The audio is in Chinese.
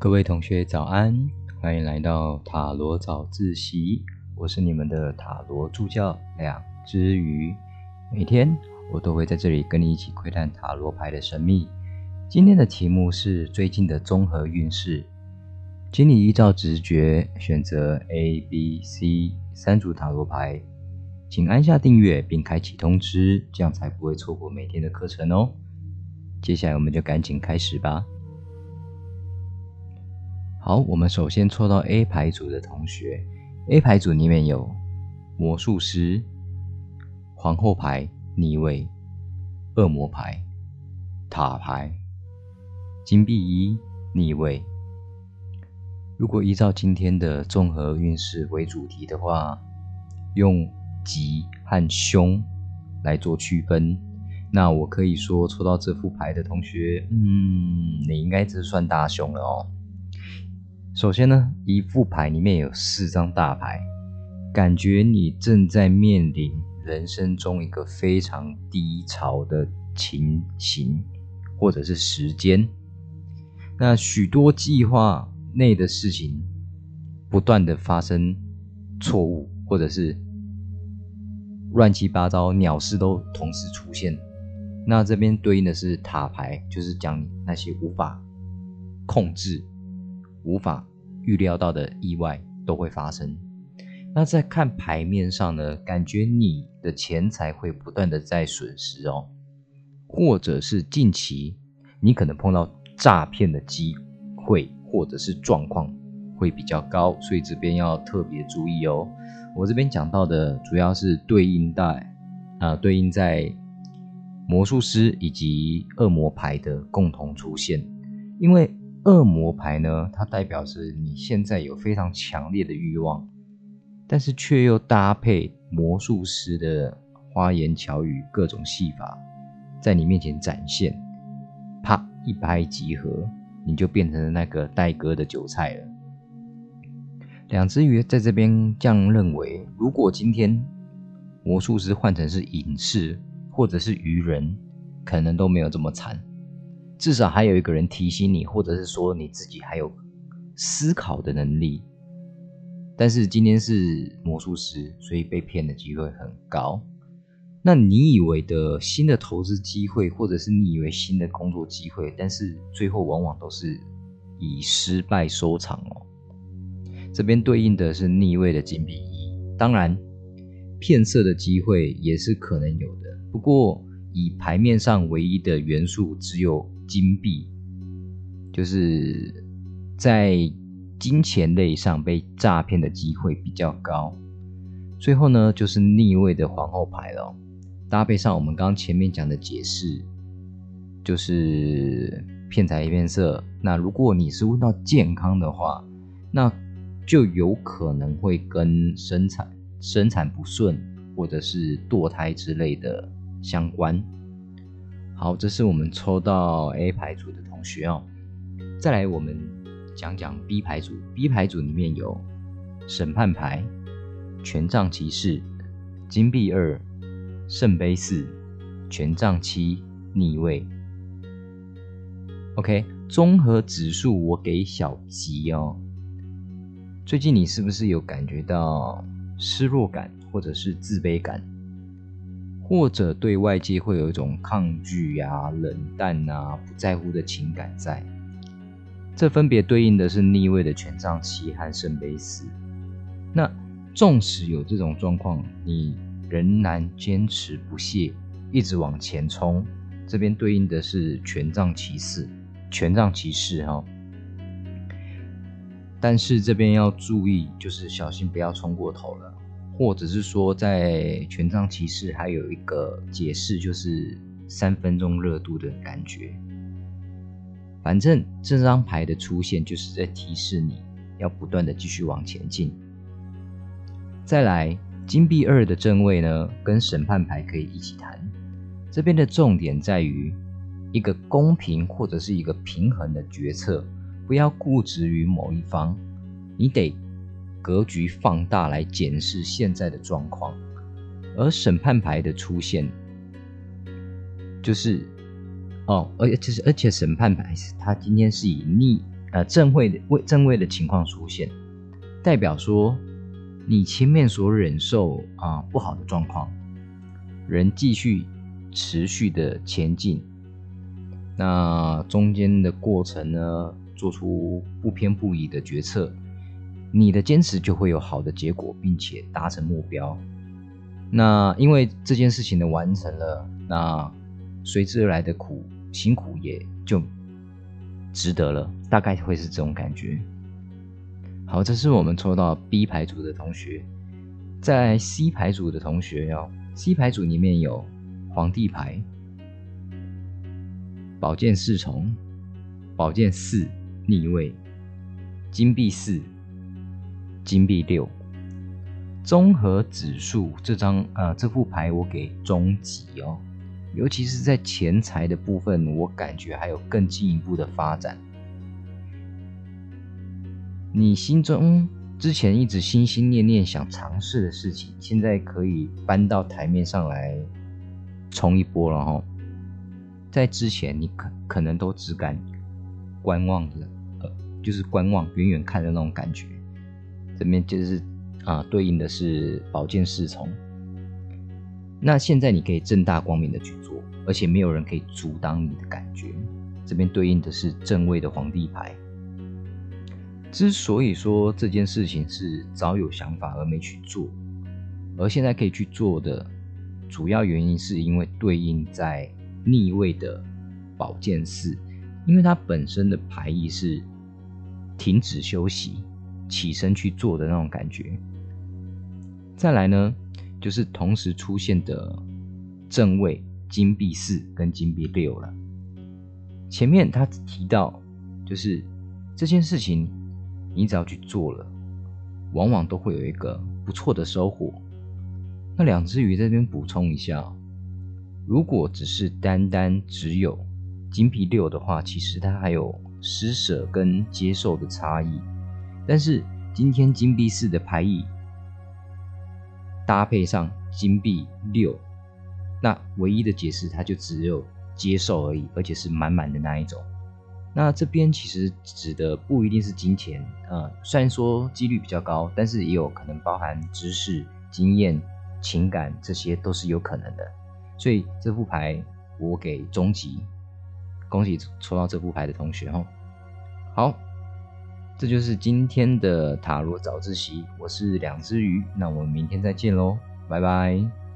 各位同学早安，欢迎来到塔罗早自习。我是你们的塔罗助教两只鱼，每天我都会在这里跟你一起窥探塔罗牌的神秘。今天的题目是最近的综合运势，请你依照直觉选择 A、B、C 三组塔罗牌，请按下订阅并开启通知，这样才不会错过每天的课程哦。接下来我们就赶紧开始吧。好，我们首先抽到 A 牌组的同学，A 牌组里面有魔术师、皇后牌逆位、恶魔牌、塔牌、金币一逆位。如果依照今天的综合运势为主题的话，用吉和凶来做区分，那我可以说抽到这副牌的同学，嗯，你应该是算大凶了哦。首先呢，一副牌里面有四张大牌，感觉你正在面临人生中一个非常低潮的情形，或者是时间。那许多计划内的事情不断的发生错误，或者是乱七八糟鸟事都同时出现。那这边对应的是塔牌，就是讲那些无法控制。无法预料到的意外都会发生。那在看牌面上呢，感觉你的钱财会不断的在损失哦，或者是近期你可能碰到诈骗的机会或者是状况会比较高，所以这边要特别注意哦。我这边讲到的主要是对应在啊，对应在魔术师以及恶魔牌的共同出现，因为。恶魔牌呢，它代表是你现在有非常强烈的欲望，但是却又搭配魔术师的花言巧语、各种戏法，在你面前展现，啪一拍即合，你就变成了那个待割的韭菜了。两只鱼在这边这样认为：如果今天魔术师换成是隐士或者是愚人，可能都没有这么惨。至少还有一个人提醒你，或者是说你自己还有思考的能力。但是今天是魔术师，所以被骗的机会很高。那你以为的新的投资机会，或者是你以为新的工作机会，但是最后往往都是以失败收场哦。这边对应的是逆位的金币一，当然骗色的机会也是可能有的。不过以牌面上唯一的元素只有。金币就是在金钱类上被诈骗的机会比较高。最后呢，就是逆位的皇后牌了，搭配上我们刚前面讲的解释，就是骗财骗色。那如果你是问到健康的话，那就有可能会跟生产生产不顺或者是堕胎之类的相关。好，这是我们抽到 A 牌组的同学哦。再来，我们讲讲 B 牌组。B 牌组里面有审判牌、权杖骑士、金币二、圣杯四、权杖七逆位。OK，综合指数我给小吉哦。最近你是不是有感觉到失落感或者是自卑感？或者对外界会有一种抗拒呀、冷淡啊、不在乎的情感在，这分别对应的是逆位的权杖七和圣杯四。那纵使有这种状况，你仍然坚持不懈，一直往前冲。这边对应的是权杖骑士，权杖骑士哈。但是这边要注意，就是小心不要冲过头了。或者是说，在权杖骑士还有一个解释，就是三分钟热度的感觉。反正这张牌的出现，就是在提示你要不断的继续往前进。再来，金币二的正位呢，跟审判牌可以一起谈。这边的重点在于一个公平或者是一个平衡的决策，不要固执于某一方，你得。格局放大来检视现在的状况，而审判牌的出现，就是哦，而且是而且审判牌，它今天是以逆呃正位的位正位的情况出现，代表说你前面所忍受啊不好的状况，人继续持续的前进，那中间的过程呢，做出不偏不倚的决策，你的坚持就会有好的结果，并且达成目标。那因为这件事情的完成了，那随之而来的苦辛苦也就值得了，大概会是这种感觉。好，这是我们抽到 B 牌组的同学，在 C 牌组的同学哦，C 牌组里面有皇帝牌、宝剑侍从、宝剑四逆位、金币四、金币六。综合指数这张呃这副牌我给中级哦，尤其是在钱财的部分，我感觉还有更进一步的发展。你心中之前一直心心念念想尝试的事情，现在可以搬到台面上来冲一波了哈。在之前你可可能都只敢观望的，呃，就是观望远远看的那种感觉，这边就是。啊，对应的是宝剑侍从。那现在你可以正大光明的去做，而且没有人可以阻挡你的感觉。这边对应的是正位的皇帝牌。之所以说这件事情是早有想法而没去做，而现在可以去做的主要原因，是因为对应在逆位的宝剑四，因为它本身的牌意是停止休息、起身去做的那种感觉。再来呢，就是同时出现的正位金币四跟金币六了。前面他提到，就是这件事情，你只要去做了，往往都会有一个不错的收获。那两只鱼在这边补充一下，如果只是单单只有金币六的话，其实它还有施舍跟接受的差异。但是今天金币四的牌意。搭配上金币六，那唯一的解释，它就只有接受而已，而且是满满的那一种。那这边其实指的不一定是金钱，呃，虽然说几率比较高，但是也有可能包含知识、经验、情感，这些都是有可能的。所以这副牌我给终极，恭喜抽到这副牌的同学哈。好。这就是今天的塔罗早自习，我是两只鱼，那我们明天再见喽，拜拜。